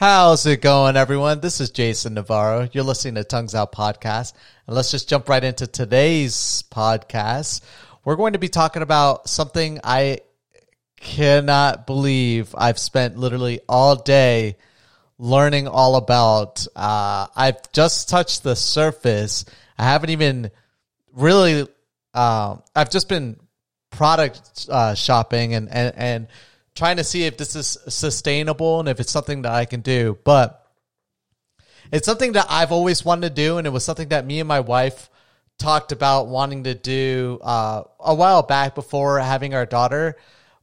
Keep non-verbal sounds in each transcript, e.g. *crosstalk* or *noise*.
How's it going, everyone? This is Jason Navarro. You're listening to Tongues Out Podcast. And let's just jump right into today's podcast. We're going to be talking about something I cannot believe I've spent literally all day learning all about. Uh, I've just touched the surface. I haven't even really, um, I've just been product uh, shopping and, and, and trying to see if this is sustainable and if it's something that I can do. But it's something that I've always wanted to do, and it was something that me and my wife talked about wanting to do uh, a while back before having our daughter.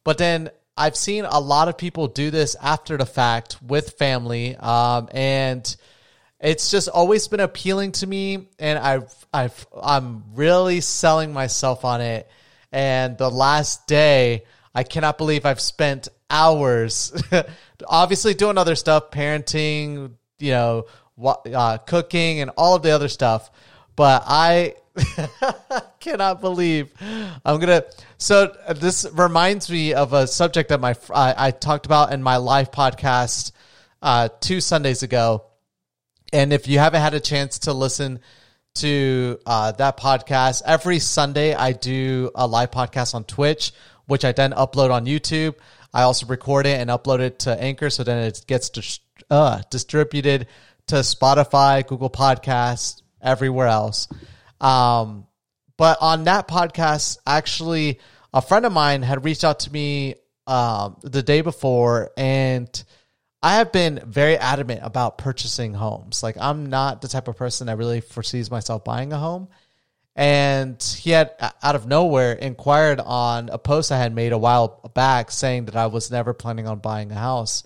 But then I've seen a lot of people do this after the fact with family, um, and it's just always been appealing to me. And I've I've I'm really selling myself on it. And the last day I cannot believe I've spent hours, *laughs* obviously doing other stuff, parenting, you know, uh, cooking, and all of the other stuff. But I *laughs* cannot believe I'm gonna. So this reminds me of a subject that my I, I talked about in my live podcast uh, two Sundays ago. And if you haven't had a chance to listen to uh, that podcast, every Sunday I do a live podcast on Twitch which I then upload on YouTube. I also record it and upload it to Anchor, so then it gets dis- uh, distributed to Spotify, Google Podcasts, everywhere else. Um, but on that podcast, actually, a friend of mine had reached out to me um, the day before, and I have been very adamant about purchasing homes. Like, I'm not the type of person that really foresees myself buying a home and he had out of nowhere inquired on a post I had made a while back saying that I was never planning on buying a house.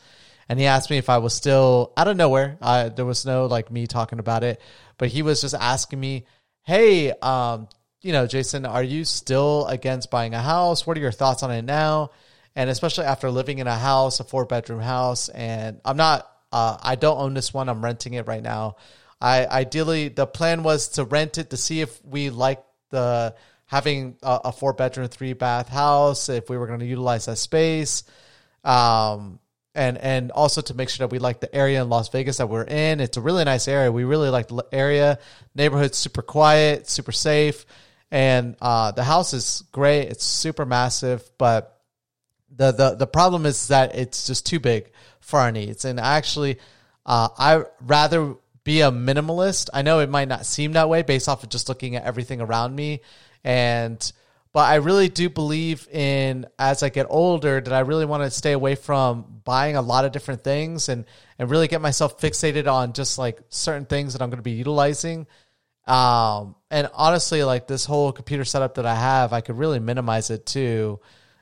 And he asked me if I was still out of nowhere. There was no like me talking about it, but he was just asking me, "Hey, um, you know, Jason, are you still against buying a house? What are your thoughts on it now?" And especially after living in a house, a four bedroom house, and I'm not, uh, I don't own this one. I'm renting it right now. I ideally the plan was to rent it to see if we like the having a, a four bedroom three bath house if we were going to utilize that space. Um and and also to make sure that we like the area in Las Vegas that we're in. It's a really nice area. We really like the area. Neighborhood's super quiet super safe and uh the house is great. It's super massive but the the the problem is that it's just too big for our needs. And actually uh, I rather be a minimalist. I know it might not seem that way based off of just looking at everything around me and but I really do believe in as I get older that I really want to stay away from buying a lot of different things and and really get myself fixated on just like certain things that I'm going to be utilizing. Um, and honestly, like this whole computer setup that I have, I could really minimize it too.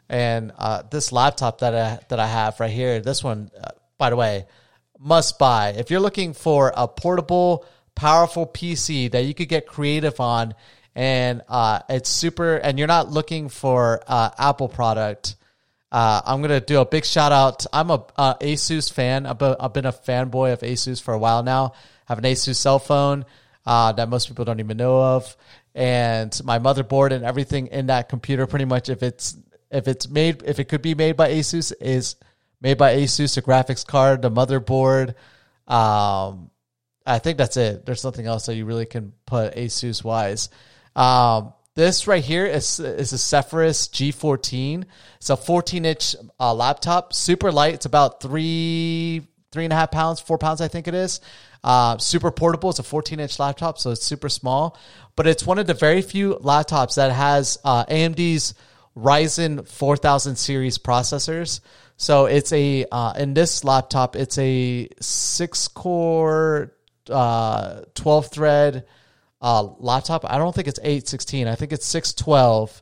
And uh, this laptop that I that I have right here, this one, uh, by the way, must buy. If you're looking for a portable, powerful PC that you could get creative on, and uh, it's super, and you're not looking for uh, Apple product, uh, I'm gonna do a big shout out. I'm a Asus fan. I've been, I've been, a fanboy of Asus for a while now. I have an Asus cell phone uh, that most people don't even know of, and my motherboard and everything in that computer. Pretty much, if it's if it's made, if it could be made by Asus, is made by Asus, the graphics card, the motherboard. Um, I think that's it. There's nothing else that you really can put Asus wise. Um, this right here is is a Zephyrus G14. It's a 14 inch uh, laptop, super light. It's about three three and a half pounds, four pounds, I think it is. Uh, super portable. It's a 14 inch laptop, so it's super small. But it's one of the very few laptops that has uh, AMD's Ryzen 4000 series processors. So it's a uh, in this laptop, it's a six core, uh, twelve thread uh, laptop. I don't think it's eight sixteen. I think it's six twelve.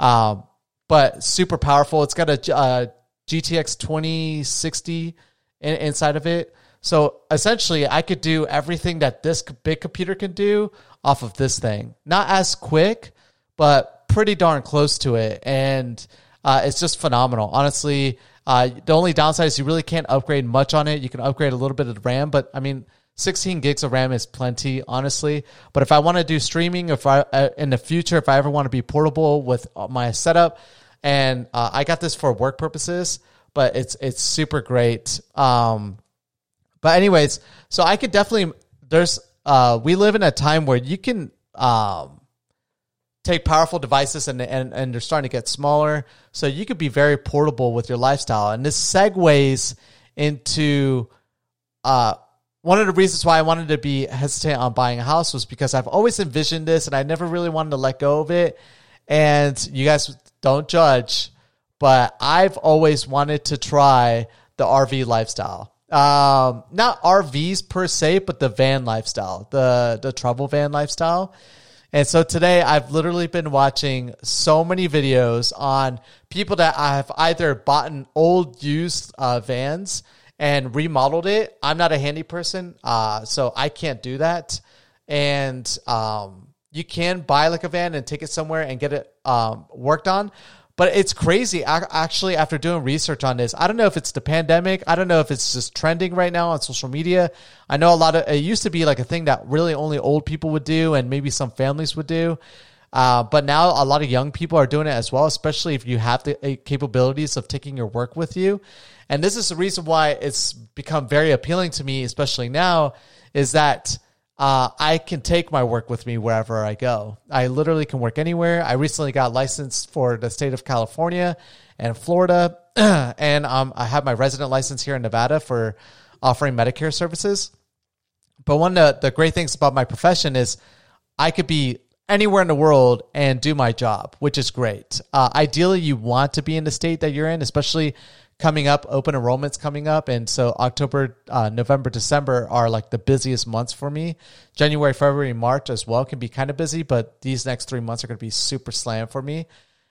Um, but super powerful. It's got a uh, GTX twenty sixty in, inside of it. So essentially, I could do everything that this big computer can do off of this thing. Not as quick, but pretty darn close to it, and uh, it's just phenomenal. Honestly, uh, the only downside is you really can't upgrade much on it. You can upgrade a little bit of RAM, but I mean, 16 gigs of RAM is plenty, honestly. But if I want to do streaming, if I uh, in the future, if I ever want to be portable with my setup, and uh, I got this for work purposes, but it's it's super great. Um, But anyways, so I could definitely there's uh we live in a time where you can um take powerful devices and and, and they're starting to get smaller. So you could be very portable with your lifestyle. And this segues into uh one of the reasons why I wanted to be hesitant on buying a house was because I've always envisioned this and I never really wanted to let go of it. And you guys don't judge, but I've always wanted to try the RV lifestyle. Um, not RVs per se, but the van lifestyle, the the travel van lifestyle. And so today I've literally been watching so many videos on people that I have either bought an old used uh, vans and remodeled it. I'm not a handy person, uh, so I can't do that. And um, you can buy like a van and take it somewhere and get it um, worked on. But it's crazy. Actually, after doing research on this, I don't know if it's the pandemic. I don't know if it's just trending right now on social media. I know a lot of it used to be like a thing that really only old people would do and maybe some families would do. Uh, but now a lot of young people are doing it as well, especially if you have the uh, capabilities of taking your work with you. And this is the reason why it's become very appealing to me, especially now, is that uh, I can take my work with me wherever I go. I literally can work anywhere. I recently got licensed for the state of California and Florida, *clears throat* and um, I have my resident license here in Nevada for offering Medicare services. But one of the, the great things about my profession is I could be anywhere in the world and do my job, which is great. Uh, ideally, you want to be in the state that you're in, especially coming up, open enrollments coming up. And so October, uh, November, December are like the busiest months for me. January, February, March as well can be kind of busy, but these next three months are going to be super slam for me.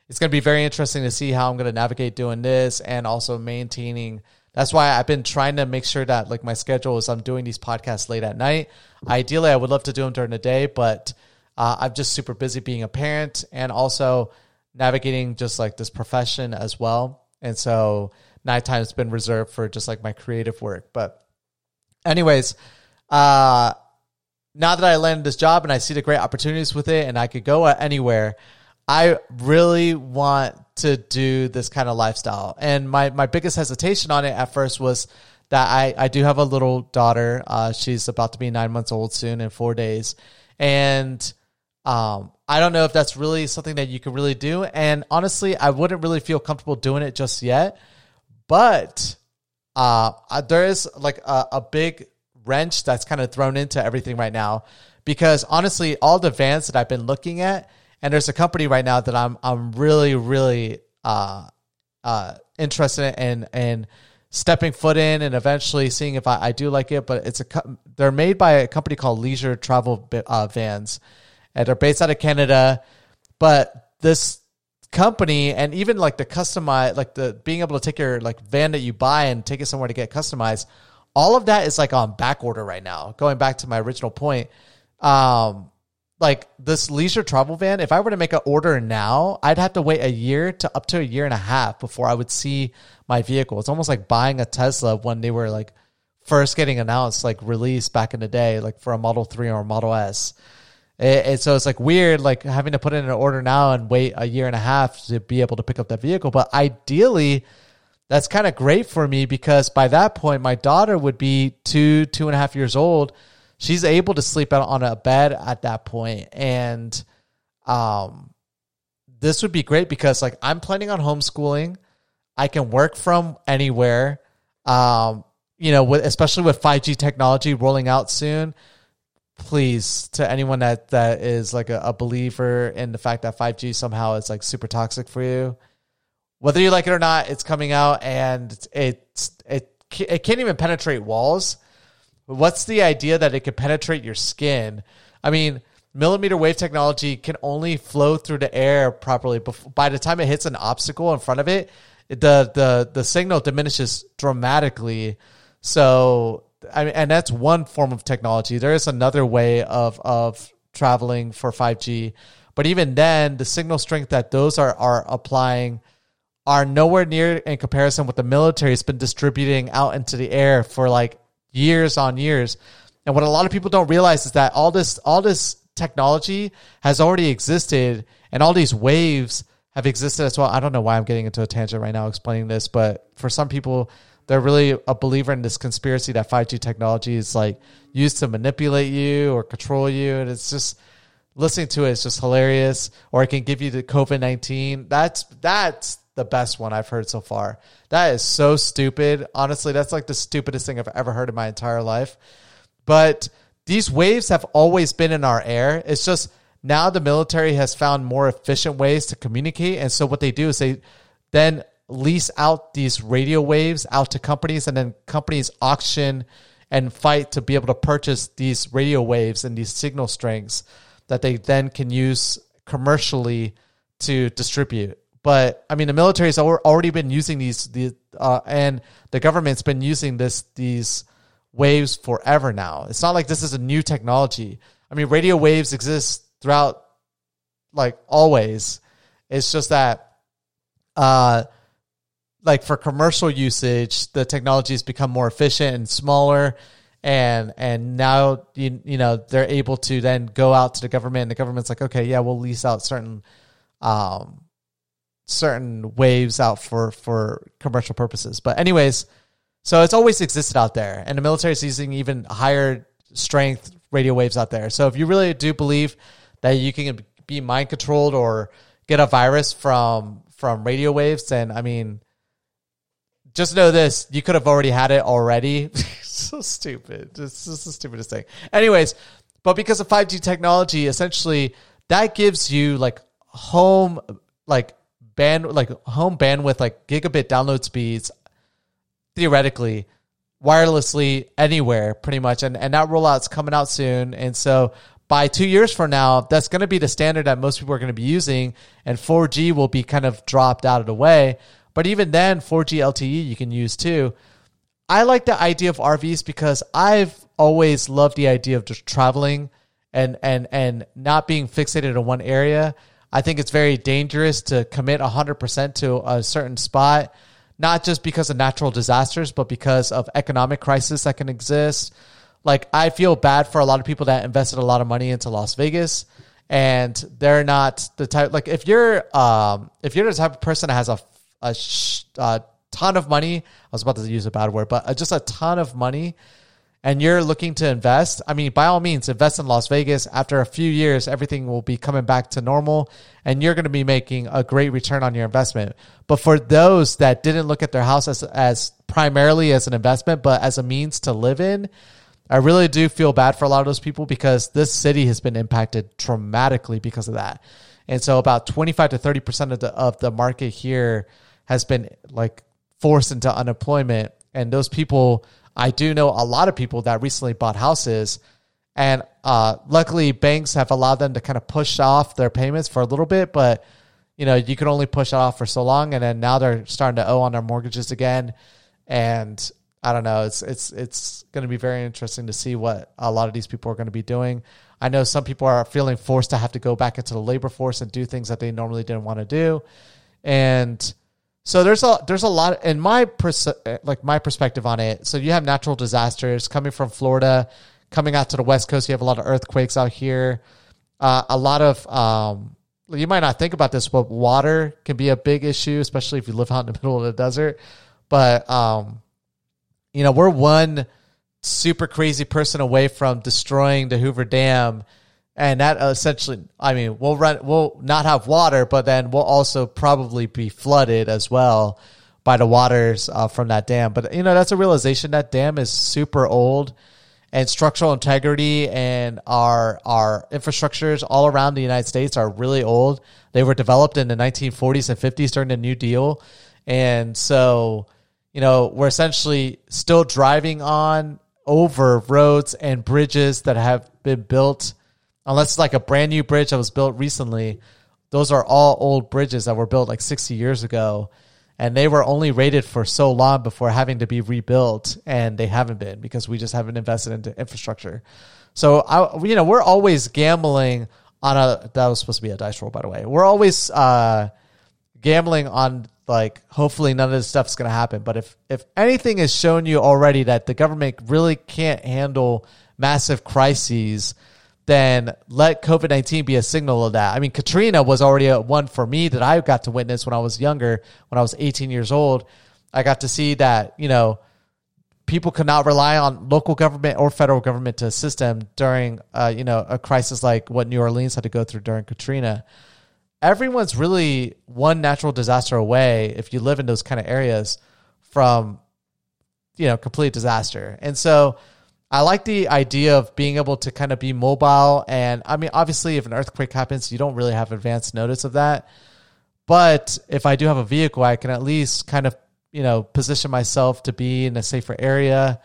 It's going to be very interesting to see how I'm going to navigate doing this and also maintaining. That's why I've been trying to make sure that like my schedule is I'm doing these podcasts late at night. Ideally, I would love to do them during the day, but uh, I'm just super busy being a parent and also navigating just like this profession as well. And so nighttime's been reserved for just like my creative work. But anyways, uh now that I landed this job and I see the great opportunities with it and I could go anywhere, I really want to do this kind of lifestyle. And my, my biggest hesitation on it at first was that I, I do have a little daughter. Uh, she's about to be nine months old soon in four days. And um, I don't know if that's really something that you can really do. And honestly, I wouldn't really feel comfortable doing it just yet. But uh, there is like a, a big wrench that's kind of thrown into everything right now because honestly, all the vans that I've been looking at, and there's a company right now that I'm I'm really really uh, uh, interested in and stepping foot in and eventually seeing if I, I do like it. But it's a they're made by a company called Leisure Travel uh, Vans, and they're based out of Canada. But this company and even like the customize like the being able to take your like van that you buy and take it somewhere to get customized all of that is like on back order right now. Going back to my original point um like this leisure travel van if i were to make an order now i'd have to wait a year to up to a year and a half before i would see my vehicle. It's almost like buying a tesla when they were like first getting announced like released back in the day like for a model 3 or a model s and so it's like weird, like having to put in an order now and wait a year and a half to be able to pick up that vehicle. But ideally, that's kind of great for me because by that point, my daughter would be two, two and a half years old. She's able to sleep out on a bed at that point, and um, this would be great because like I'm planning on homeschooling. I can work from anywhere. Um, you know, with, especially with 5G technology rolling out soon please to anyone that that is like a, a, believer in the fact that 5G somehow is like super toxic for you. Whether you like it or not, it's coming out and it's it it can't even penetrate walls. What's the idea that it could penetrate your skin? I mean, millimeter wave technology can only flow through the air properly. By the time it hits an obstacle in front of it, the the the signal diminishes dramatically. So I mean, and that's one form of technology. There is another way of of traveling for 5G, but even then, the signal strength that those are are applying are nowhere near in comparison what the military has been distributing out into the air for like years on years. And what a lot of people don't realize is that all this all this technology has already existed, and all these waves have existed as well. I don't know why I'm getting into a tangent right now explaining this, but for some people they're really a believer in this conspiracy that 5G technology is like used to manipulate you or control you. And it's just listening to it is just hilarious. Or it can give you the COVID 19. That's, that's the best one I've heard so far. That is so stupid. Honestly, that's like the stupidest thing I've ever heard in my entire life. But these waves have always been in our air. It's just now the military has found more efficient ways to communicate. And so what they do is they then lease out these radio waves out to companies, and then companies auction and fight to be able to purchase these radio waves and these signal strengths that they then can use commercially to distribute. But I mean, the military has already been using these, the uh, and the government's been using this these waves forever now. It's not like this is a new technology. I mean, radio waves exist throughout, like always. It's just that, uh, like for commercial usage, the technology has become more efficient and smaller, and and now you you know they're able to then go out to the government. and The government's like, okay, yeah, we'll lease out certain, um, certain waves out for for commercial purposes. But anyways, so it's always existed out there, and the military is using even higher strength radio waves out there. So if you really do believe that you can be mind controlled or get a virus from from radio waves, then I mean just know this: you could have already had it already. *laughs* *laughs* so stupid. This is the stupidest thing. Anyways, but because of 5G technology, essentially that gives you like home like band like home bandwidth like gigabit download speeds theoretically wirelessly anywhere pretty much and and that rollout's coming out soon and so by two years from now that's going to be the standard that most people are going to be using and 4g will be kind of dropped out of the way but even then, 4G LTE you can use too. I like the idea of RVs because I've always loved the idea of just traveling and and and not being fixated in one area. I think it's very dangerous to commit 100% to a certain spot, not just because of natural disasters, but because of economic crisis that can exist. Like I feel bad for a lot of people that invested a lot of money into Las Vegas and they're not the type like if you're um if you're the type of person that has a a, sh- a ton of money. I was about to use a bad word, but uh, just a ton of money and you're looking to invest, I mean, by all means, invest in Las Vegas. After a few years, everything will be coming back to normal and you're going to be making a great return on your investment. But for those that didn't look at their house as, as primarily as an investment, but as a means to live in, I really do feel bad for a lot of those people because this city has been impacted dramatically because of that. And so about 25 to 30% of the, of the market here has been like forced into unemployment. And those people, I do know a lot of people that recently bought houses. And uh, luckily, banks have allowed them to kind of push off their payments for a little bit, but you know you can only push it off for so long, and then now they're starting to owe on their mortgages again. And I don't know. It's it's it's going to be very interesting to see what a lot of these people are going to be doing. I know some people are feeling forced to have to go back into the labor force and do things that they normally didn't want to do, and so there's a there's a lot in my pers- like my perspective on it. So you have natural disasters coming from Florida, coming out to the west coast. You have a lot of earthquakes out here. Uh, a lot of um, you might not think about this, but water can be a big issue, especially if you live out in the *laughs* middle of the desert. But um, you know, we're one super crazy person away from destroying the Hoover Dam and that essentially i mean we'll run we'll not have water but then we'll also probably be flooded as well by the waters uh, from that dam. But you know that's a realization. That dam is super old and structural integrity and our our infrastructures all around the united states are really old. They were developed in the 1940s and 50s during the new deal. And so you know we're essentially still driving on over roads and bridges that have been built unless it's like a brand new bridge that was built recently. Those are all old bridges that were built like 60 years ago. And they were only rated for so long before having to be rebuilt. And they haven't been because we just haven't invested into infrastructure. So, I, you know, we're always gambling on a, that was supposed to be a dice roll, by the way. We're always, uh, gambling on like hopefully none of this stuff's going to happen but if if anything has shown you already that the government really can't handle massive crises then let COVID 19 be a signal of that. I mean, Katrina was already a one for me that I got to witness when I was younger, when I was 18 years old. I got to see that, you know, people could not rely on local government or federal government to assist them during, uh, you know, a crisis like what New Orleans had to go through during Katrina. Everyone's really one natural disaster away if you live in those kind of areas from, you know, complete disaster. And so I like the idea of being able to kind of be mobile. And I mean, obviously, if an earthquake happens, you don't really have advance notice of that. But if I do have a vehicle, I can at least kind of you know position myself to be in a safer area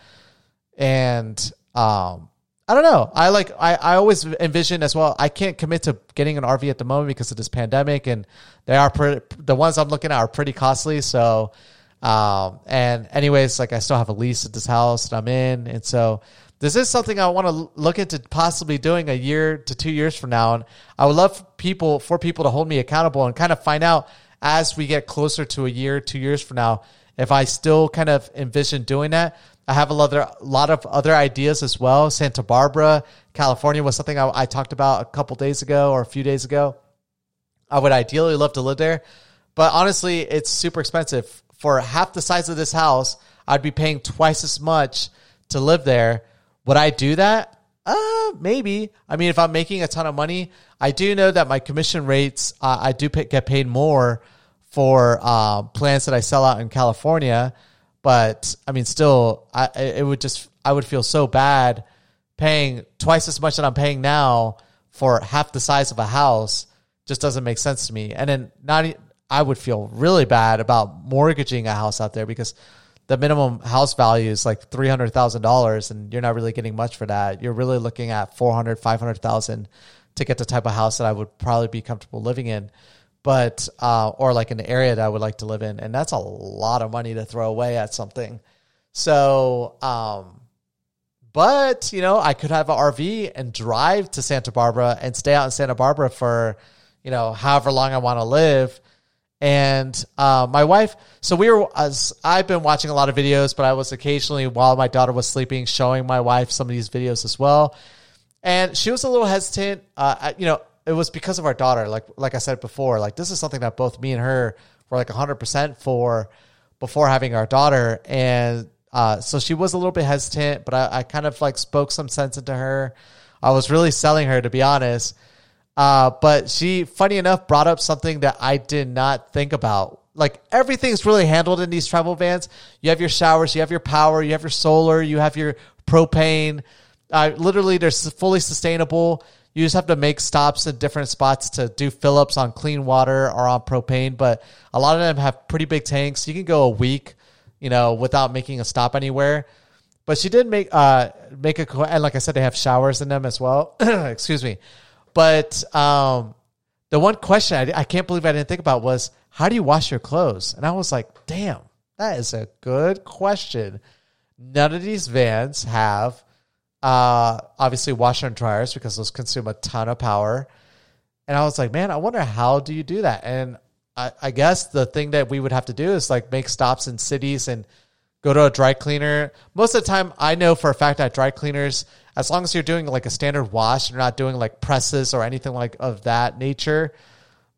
and um I don't know. I like I, I always envision as well. I can't commit to getting an RV at the moment because of this pandemic, and they are pretty, the ones I'm looking at are pretty costly. So, um, and anyways, like I still have a lease at this house that I'm in, and so this is something I want to look into possibly doing a year to two years from now. And I would love people for people to hold me accountable and kind of find out as we get closer to a year, two years from now, if I still kind of envision doing that, I have a lot of, a lot of other ideas as well. Santa Barbara, California was something I, I talked about a couple days ago or a few days ago. I would ideally love to live there, but honestly, it's super expensive. For half the size of this house, I'd be paying twice as much to live there. Would I do that? Uh, maybe. I mean, if I'm making a ton of money, I do know that my commission rates, uh, I do pay, get paid more for uh, plants that I sell out in California. But I mean, still, I it would just I would feel so bad paying twice as much that I'm paying now for half the size of a house. Just doesn't make sense to me. And then not I would feel really bad about mortgaging a house out there because the minimum house value is like three hundred thousand dollars, and you're not really getting much for that. You're really looking at 400, 500,000 to get the type of house that I would probably be comfortable living in but uh, or like an area that I would like to live in, and that's a lot of money to throw away at something. So, um, but you know, I could have an RV and drive to Santa Barbara and stay out in Santa Barbara for you know however long I want to live. And uh, my wife, so we were, as I've been watching a lot of videos, but I was occasionally while my daughter was sleeping, showing my wife some of these videos as well. And she was a little hesitant. Uh, you know, it was because of our daughter. Like like I said before, like this is something that both me and her were like hundred percent for before having our daughter, and uh, so she was a little bit hesitant, but I, I, kind of like spoke some sense into her. I was really selling her to be honest. Uh, but she, funny enough, brought up something that I did not think about. Like everything's really handled in these travel vans. You have your showers, you have your power, you have your solar, you have your propane. Uh, literally, they're fully sustainable. You just have to make stops at different spots to do fill ups on clean water or on propane. But a lot of them have pretty big tanks. You can go a week, you know, without making a stop anywhere. But she did make uh make a and like I said, they have showers in them as well. *clears throat* Excuse me. But um, the one question I, I can't believe I didn't think about was how do you wash your clothes? And I was like, damn, that is a good question. None of these vans have uh, obviously washer and dryers because those consume a ton of power. And I was like, man, I wonder how do you do that? And I, I guess the thing that we would have to do is like make stops in cities and go to a dry cleaner. Most of the time, I know for a fact that dry cleaners, as long as you're doing like a standard wash, and you're not doing like presses or anything like of that nature.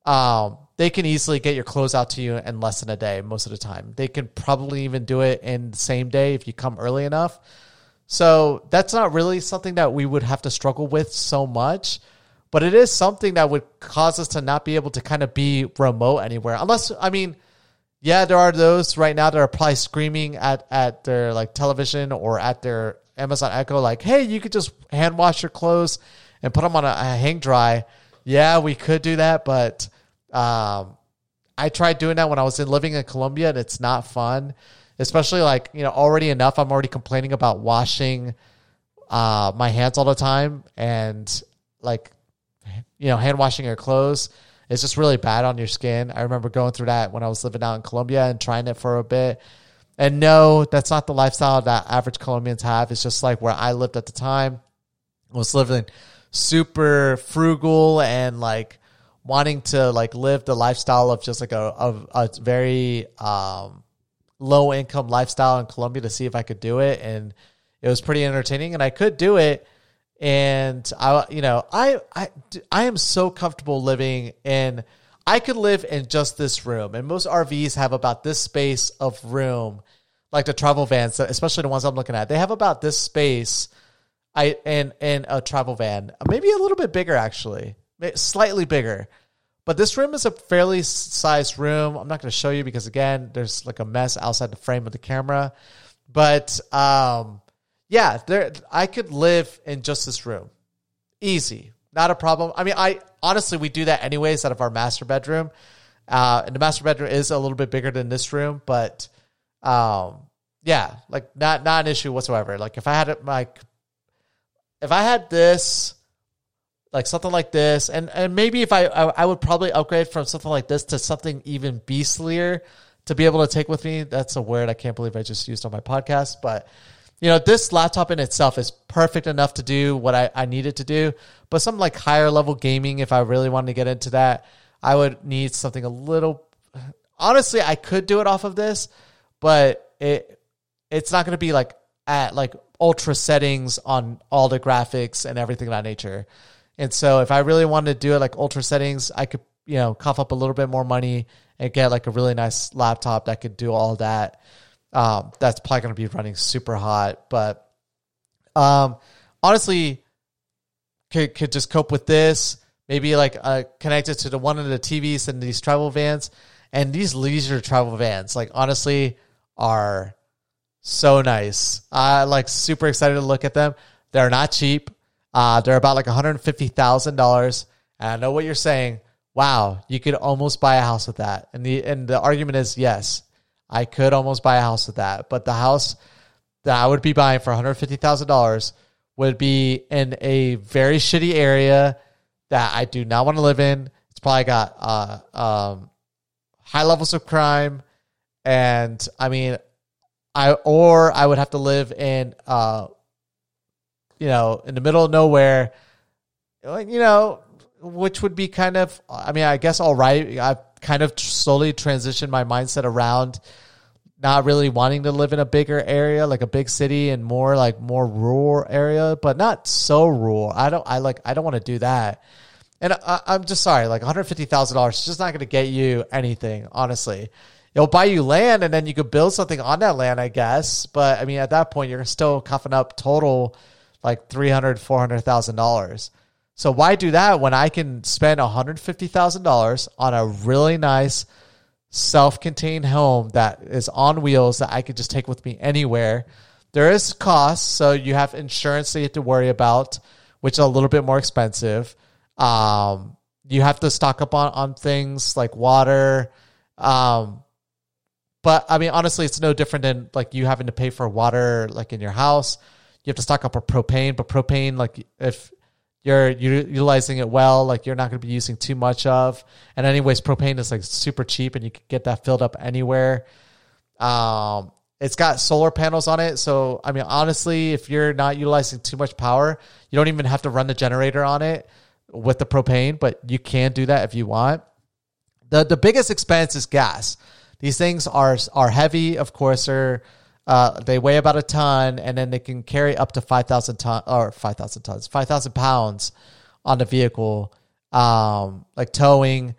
Um, they can easily get your clothes out to you in less than a day most of the time. They can probably even do it in the same day if you come early enough. So that's not really something that we would have to struggle with so much, but it is something that would cause us to not be able to kind of be remote anywhere. Unless, I mean, yeah, there are those right now that are probably screaming at, at their like television or at their Amazon Echo, like, hey, you could just hand wash your clothes and put them on a, a hang dry. Yeah, we could do that, but um, I tried doing that when I was in living in Colombia and it's not fun especially like you know already enough i'm already complaining about washing uh, my hands all the time and like you know hand washing your clothes is just really bad on your skin i remember going through that when i was living out in colombia and trying it for a bit and no that's not the lifestyle that average colombians have it's just like where i lived at the time I was living super frugal and like wanting to like live the lifestyle of just like a, a, a very um low income lifestyle in Colombia to see if I could do it. And it was pretty entertaining and I could do it. And I, you know, I, I, I am so comfortable living in, I could live in just this room, and most RVs have about this space of room, like the travel vans, especially the ones I'm looking at. They have about this space, I in in a travel van, maybe a little bit bigger actually, slightly bigger. But this room is a fairly sized room. I'm not going to show you because again, there's like a mess outside the frame of the camera. But um, yeah, there I could live in just this room, easy, not a problem. I mean, I honestly we do that anyways out of our master bedroom. Uh, and the master bedroom is a little bit bigger than this room, but um, yeah, like not not an issue whatsoever. Like if I had like if I had this, like something like this, and and maybe if I, I I would probably upgrade from something like this to something even beastlier to be able to take with me. That's a word I can't believe I just used on my podcast, but you know, this laptop in itself is perfect enough to do what I, I need it to do. But some like higher level gaming, if I really wanted to get into that, I would need something a little. Honestly, I could do it off of this, but it it's not going to be like at like ultra settings on all the graphics and everything of that nature. And so, if I really wanted to do it like ultra settings, I could you know cough up a little bit more money and get like a really nice laptop that could do all that. Um, that's probably going to be running super hot, but um, honestly, could could just cope with this. Maybe like uh, connect it to the one of the TVs in these travel vans, and these leisure travel vans. Like honestly, are so nice. I like super excited to look at them. They're not cheap. Uh, they're about like one hundred fifty thousand dollars. And I know what you're saying. Wow, you could almost buy a house with that. And the and the argument is yes, I could almost buy a house with that. But the house that I would be buying for $150,000 would be in a very shitty area that I do not want to live in. It's probably got uh, um, high levels of crime. And I mean, I, or I would have to live in, uh, you know, in the middle of nowhere, you know, which would be kind of, I mean, I guess all right. I've kind of slowly transitioned my mindset around not really wanting to live in a bigger area, like a big city and more like more rural area, but not so rural. I don't, I like, I don't want to do that. And I, am just sorry, like $150,000 is just not going to get you anything, honestly. It'll buy you land and then you could build something on that land, I guess. But I mean, at that point, you're still coughing up total like $300,000, $400,000. So why do that when I can spend $150,000 on a really nice self-contained home that is on wheels that I could just take with me anywhere? There is costs, so you have insurance that you have to worry about, which is a little bit more expensive. Um, you have to stock up on, on things like water. Um, but I mean, honestly, it's no different than like you having to pay for water, like in your house. You have to stock up for propane, but propane, like if you're utilizing it well, like you're not going to be using too much of. And anyways, propane is like super cheap and you can get that filled up anywhere. Um, it's got solar panels on it. So, I mean, honestly, if you're not utilizing too much power, you don't even have to run the generator on it with the propane, but you can do that if you want. The, the biggest expense is gas. These things are, are heavy. Of course, they're, uh, they weigh about a ton, and then they can carry up to five thousand ton or five thousand tons, five thousand pounds on the vehicle, um, like towing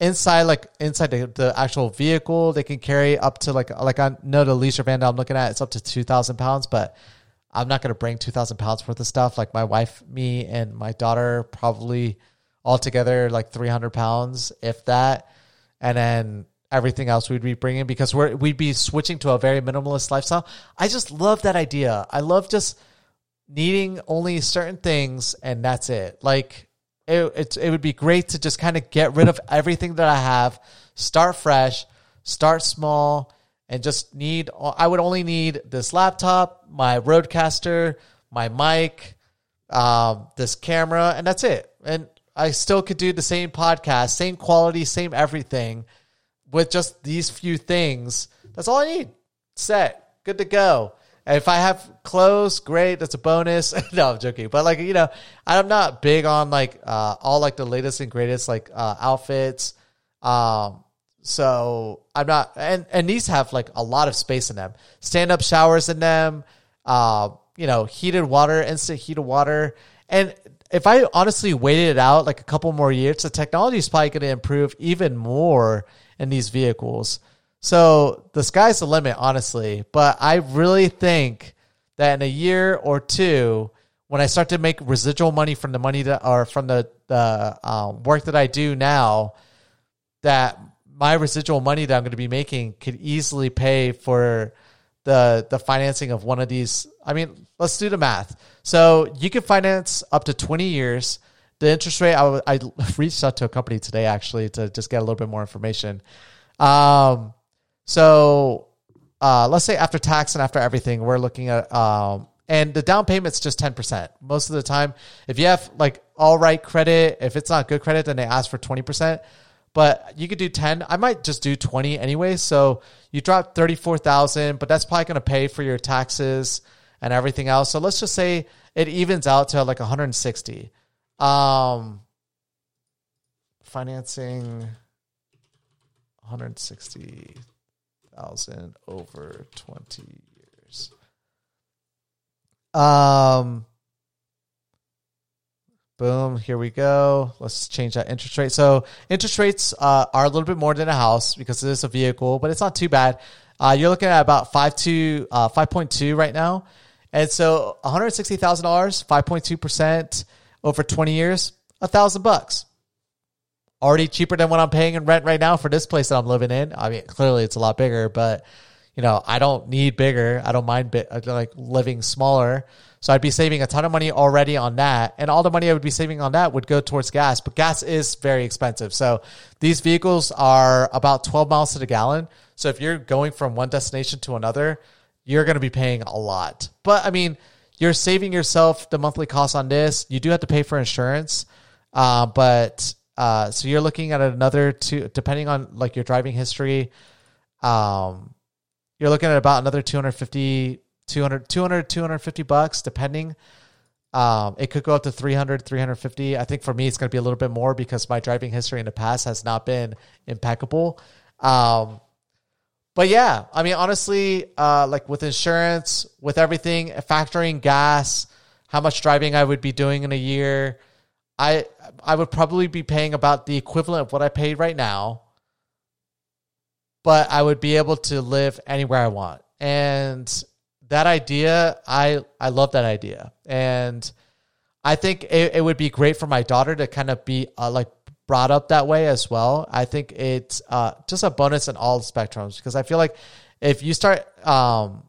inside, like inside the, the actual vehicle. They can carry up to like like I know the leisure van that I'm looking at, it's up to two thousand pounds, but I'm not going to bring two thousand pounds worth of stuff. Like my wife, me, and my daughter probably altogether like three hundred pounds, if that, and then everything else we'd be bringing because we're we'd be switching to a very minimalist lifestyle. I just love that idea. I love just needing only certain things and that's it. Like it it, it would be great to just kind of get rid of everything that I have, start fresh, start small and just need I would only need this laptop, my RODECaster, my mic, um, this camera and that's it. And I still could do the same podcast, same quality, same everything with just these few things, that's all I need. Set, good to go. And if I have clothes, great. That's a bonus. *laughs* no, I'm joking. But like you know, I'm not big on like uh, all like the latest and greatest like uh, outfits. Um, so I'm not, and and these have like a lot of space in them. Stand up showers in them. Uh, you know, heated water, instant heated water, and if I honestly waited it out like a couple more years, the technology is probably going to improve even more in these vehicles. So the sky's the limit, honestly. But I really think that in a year or two, when I start to make residual money from the money that or from the the um, work that I do now, that my residual money that I'm going to be making could easily pay for the the financing of one of these. I mean, let's do the math. So you can finance up to 20 years. The interest rate, I, I *laughs* reached out to a company today actually to just get a little bit more information. Um, so uh, let's say after tax and after everything, we're looking at um, and the down payment's just 10%. Most of the time, if you have like all right credit, if it's not good credit, then they ask for 20%. But you could do 10. I might just do 20 anyway. So you drop 34,000, but that's probably going to pay for your taxes and everything else. So let's just say it evens out to like 160. Um, financing 160,000 over 20 years. Um, boom, here we go. Let's change that interest rate. So interest rates uh, are a little bit more than a house because it is a vehicle, but it's not too bad. Uh, you're looking at about five uh, 5.2 right now. And so $160,000, 5.2% over twenty years, a thousand bucks. Already cheaper than what I'm paying in rent right now for this place that I'm living in. I mean, clearly it's a lot bigger, but you know, I don't need bigger. I don't mind bit, uh, like living smaller. So I'd be saving a ton of money already on that. And all the money I would be saving on that would go towards gas, but gas is very expensive. So these vehicles are about 12 miles to the gallon. So if you're going from one destination to another, you're going to be paying a lot. But I mean, you're saving yourself the monthly cost on this. You do have to pay for insurance. Uh, but uh, so you're looking at another two, depending on like your driving history. Um, you're looking at about another 250 200 200 250 bucks depending um, it could go up to 300 350 i think for me it's going to be a little bit more because my driving history in the past has not been impeccable um, but yeah i mean honestly uh, like with insurance with everything factoring gas how much driving i would be doing in a year i i would probably be paying about the equivalent of what i paid right now but I would be able to live anywhere I want. And that idea, I I love that idea, and I think it, it would be great for my daughter to kind of be uh, like brought up that way as well. I think it's uh, just a bonus in all spectrums because I feel like if you start um,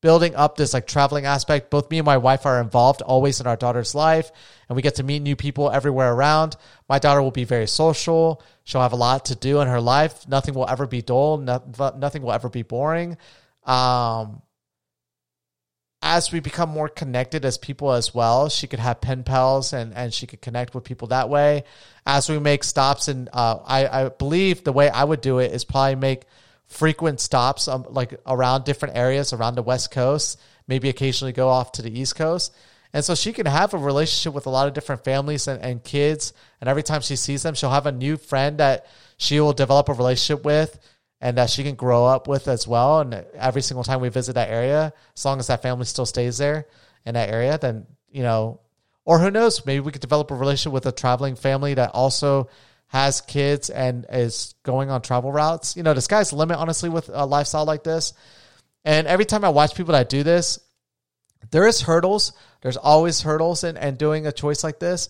building up this like traveling aspect. Both me and my wife are involved always in our daughter's life, and we get to meet new people everywhere around. My daughter will be very social. She'll have a lot to do in her life. Nothing will ever be dull. nothing will ever be boring. Um, as we become more connected as people as well, she could have pen pals and, and she could connect with people that way. As we make stops, and uh, I, I believe the way I would do it is probably make – frequent stops um, like around different areas around the west coast maybe occasionally go off to the east coast. And so she can have a relationship with a lot of different families and, and kids. And every time she sees them she'll have a new friend that she will develop a relationship with and that she can grow up with as well and every single time we visit that area as long as that family still stays there in that area then you know or who knows maybe we could develop a relationship with a traveling family that also has kids and is going on travel routes. You know, the sky's the limit, honestly, with a lifestyle like this. And every time I watch people that do this, there is hurdles. There's always hurdles in, in doing a choice like this.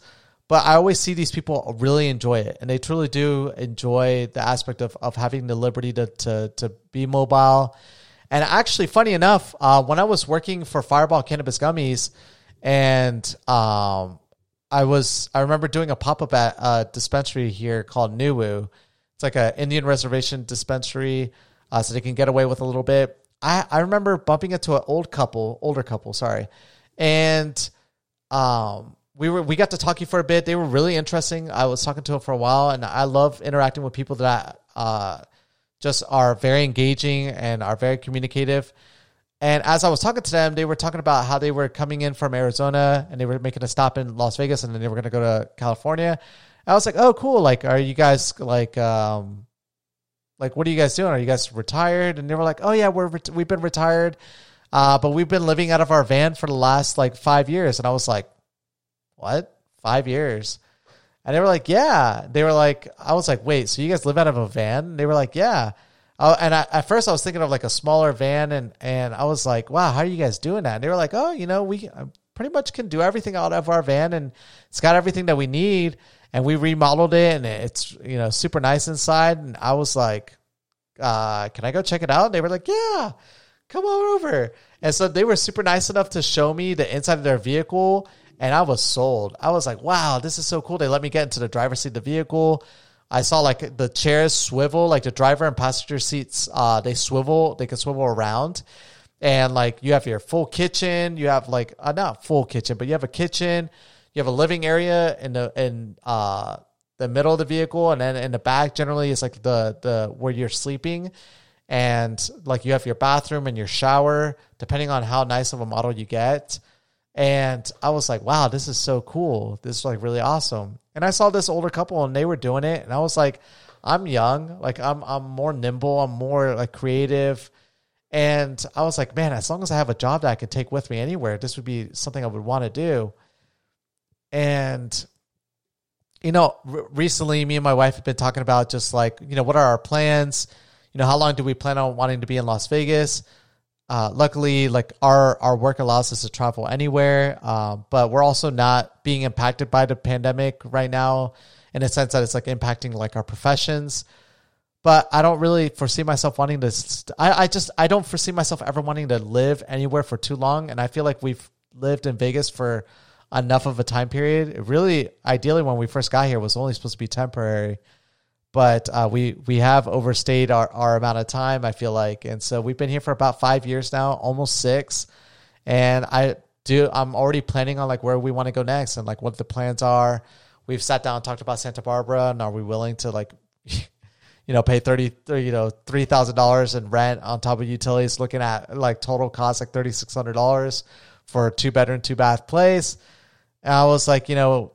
But I always see these people really enjoy it. And they truly do enjoy the aspect of, of having the liberty to, to, to be mobile. And actually, funny enough, uh, when I was working for Fireball Cannabis Gummies and um, I was I remember doing a pop up at a dispensary here called Nuwu. It's like an Indian reservation dispensary, uh, so they can get away with a little bit. I I remember bumping into an old couple, older couple, sorry, and um we were we got to talking for a bit. They were really interesting. I was talking to them for a while, and I love interacting with people that uh just are very engaging and are very communicative. And as I was talking to them, they were talking about how they were coming in from Arizona and they were making a stop in Las Vegas and then they were going to go to California. I was like, "Oh, cool! Like, are you guys like, um, like, what are you guys doing? Are you guys retired?" And they were like, "Oh yeah, we're we've been retired, uh, but we've been living out of our van for the last like five years." And I was like, what? Five years. And they were like, yeah. They were like, I was like, wait, so you guys live out of a van? They were like, yeah. And I, at first I was thinking of like a smaller van, and and I was like, wow, how are you guys doing that? And they were like, oh, you know, we pretty much can do everything out of our van, and it's got everything that we need. And we remodeled it, and it's you know super nice inside. And I was like, uh, can I go check it out? And they were like, yeah, come on over. And so they were super nice enough to show me the inside of their vehicle and I was sold. I was like, wow, this is so cool. They let me get into the driver's seat of the vehicle. I saw like the chairs swivel, like the driver and passenger seats, uh, they swivel, they can swivel around. And like you have your full kitchen, you have like uh, not full kitchen, but you have a kitchen, you have a living area in the in uh the middle of the vehicle, and then in the back generally is like the the where you're sleeping, and like you have your bathroom and your shower, depending on how nice of a model you get. And I was like, wow, this is so cool. This is like really awesome. And I saw this older couple and they were doing it. And I was like, I'm young. Like I'm I'm more nimble. I'm more like creative. And I was like, man, as long as I have a job that I can take with me anywhere, this would be something I would want to do. And you know, recently me and my wife have been talking about just like, you know, what are our plans? You know, how long do we plan on wanting to be in Las Vegas? Uh, luckily, like our our work allows us to travel anywhere, uh, but we're also not being impacted by the pandemic right now, in a sense that it's like impacting like our professions. But I don't really foresee myself wanting to. St- I I just I don't foresee myself ever wanting to live anywhere for too long, and I feel like we've lived in Vegas for enough of a time period. It really, ideally, when we first got here, was only supposed to be temporary but uh, we we have overstayed our, our amount of time. I feel like, and so we've been here for about five years now, almost six. And I do. I'm already planning on like where we want to go next and like what the plans are. We've sat down and talked about Santa Barbara, and are we willing to like, *laughs* you know, pay thirty, you know, three thousand dollars in rent on top of utilities? Looking at like total cost like thirty six hundred dollars for a two bedroom, two bath place. And I was like, you know,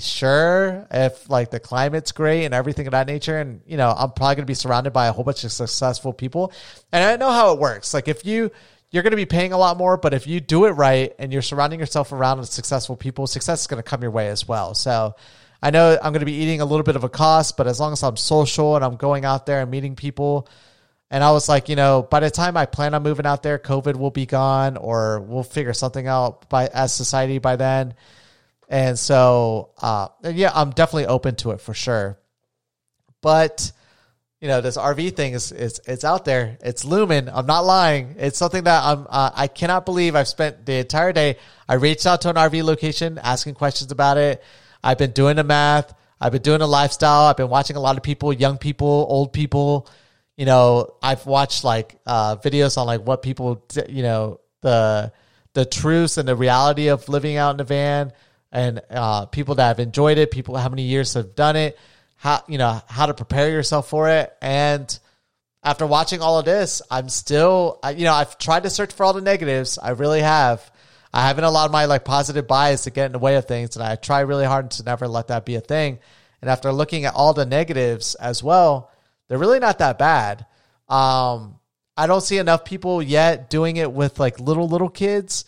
sure if like the climate's great and everything of that nature. And you know i'm probably going to be surrounded by a whole bunch of successful people. And i know how it works. Like if you you're going to be paying a lot more but if you do it right and you're surrounding yourself around with successful people success is going to come your way as well. So i know i'm going to be eating a little bit of a cost but as long as i'm social and i'm going out there and meeting people and I was like, you know, by the time I plan on moving out there, COVID will be gone, or we'll figure something out by as society by then. And so, uh, yeah, I'm definitely open to it for sure. But you know, this RV thing is is it's out there. It's looming. I'm not lying. It's something that I'm. Uh, I cannot believe I've spent the entire day. I reached out to an RV location, asking questions about it. I've been doing the math. I've been doing a lifestyle. I've been watching a lot of people, young people, old people. You know, I've watched like uh, videos on like what people, you know, the the truths and the reality of living out in a van and uh, people that have enjoyed it, people how many years have done it, how you know how to prepare yourself for it. And after watching all of this, I'm still you know I've tried to search for all the negatives. I really have. I haven't allowed my like positive bias to get in the way of things, and I try really hard to never let that be a thing. And after looking at all the negatives as well, they're really not that bad. Um, I don't see enough people yet doing it with like little little kids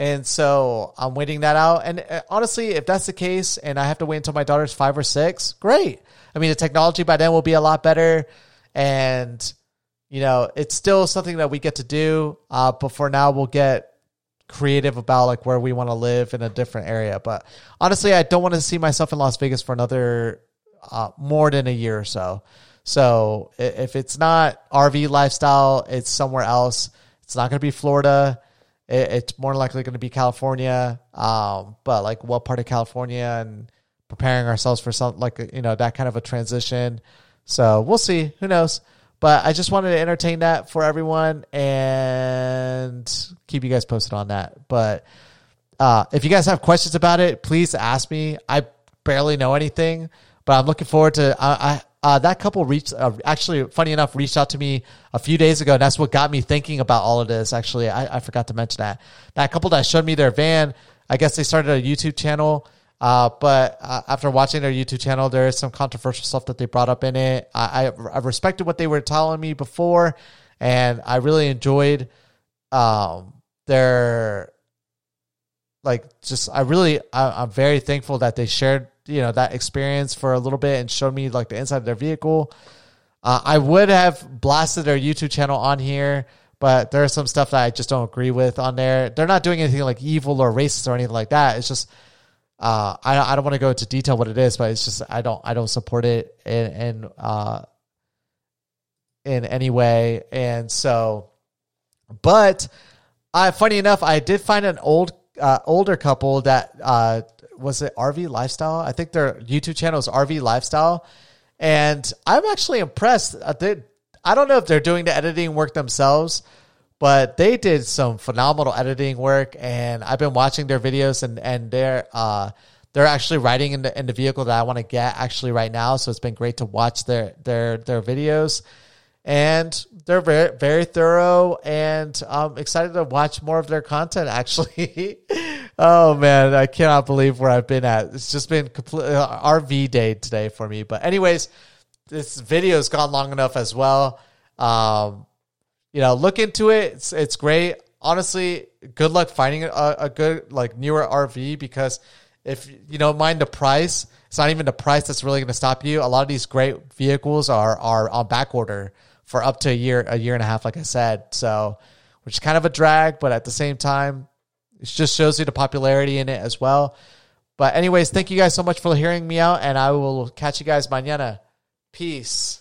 and so I'm waiting that out. And uh, honestly, if that's the case and I have to wait until my daughter's five or six, great. I mean, the technology by then will be a lot better. And, you know, it's still something that we get to do. Uh, but for now, we'll get creative about like where we want to live in a different area. But honestly, I don't want to see myself in Las Vegas for another uh, more than a year or so. So if it's not RV lifestyle, it's somewhere else. It's not going to be Florida it's more likely going to be California. Um, but like what part of California and preparing ourselves for some like you know that kind of a transition. So we'll see. Who knows? But I just wanted to entertain that for everyone and keep you guys posted on that. But uh, if you guys have questions about it, please ask me. I barely know anything, but I'm looking forward to. I uh, that couple reached, uh, actually, funny enough, reached out to me a few days ago. And that's what got me thinking about all of this. Actually, I, I forgot to mention that. That couple that showed me their van, I guess they started a YouTube channel. Uh, but uh, after watching their YouTube channel, there is some controversial stuff that they brought up in it. I, I, I respected what they were telling me before, and I really enjoyed um, their like just I really I, I'm very thankful that they shared you know that experience for a little bit and showed me like the inside of their vehicle. Uh, I would have blasted their YouTube channel on here, but there's some stuff that I just don't agree with on there. They're not doing anything like evil or racist or anything like that. It's just uh, I I don't want to go into detail what it is, but it's just I don't I don't support it in in uh, in any way, and so, but I funny enough, I did find an old uh, older couple that uh, was it RV Lifestyle. I think their YouTube channel is RV Lifestyle, and I'm actually impressed. Uh, they, I don't know if they're doing the editing work themselves, but they did some phenomenal editing work, and I've been watching their videos, and and they're uh, they're actually riding in the in the vehicle that I want to get actually right now. So it's been great to watch their their their videos and they're very very thorough and i'm excited to watch more of their content *laughs* actually oh man i cannot believe where i've been at. It's just been complete uh, rv day today for me. But anyways this video has gone long enough as well. Um you know look into it. It's, it's great. Honestly good luck finding a, a good like newer rv because if you don't mind the price it's not even the price that's really going to stop you. A lot of these great vehicles are are on back order for up to a year, a year and a half, like I said. So, which is kind of a drag, but at the same time, it just shows you the popularity in it as well. But anyways, thank you guys so much for hearing me out, and I will catch you guys mañana. Peace.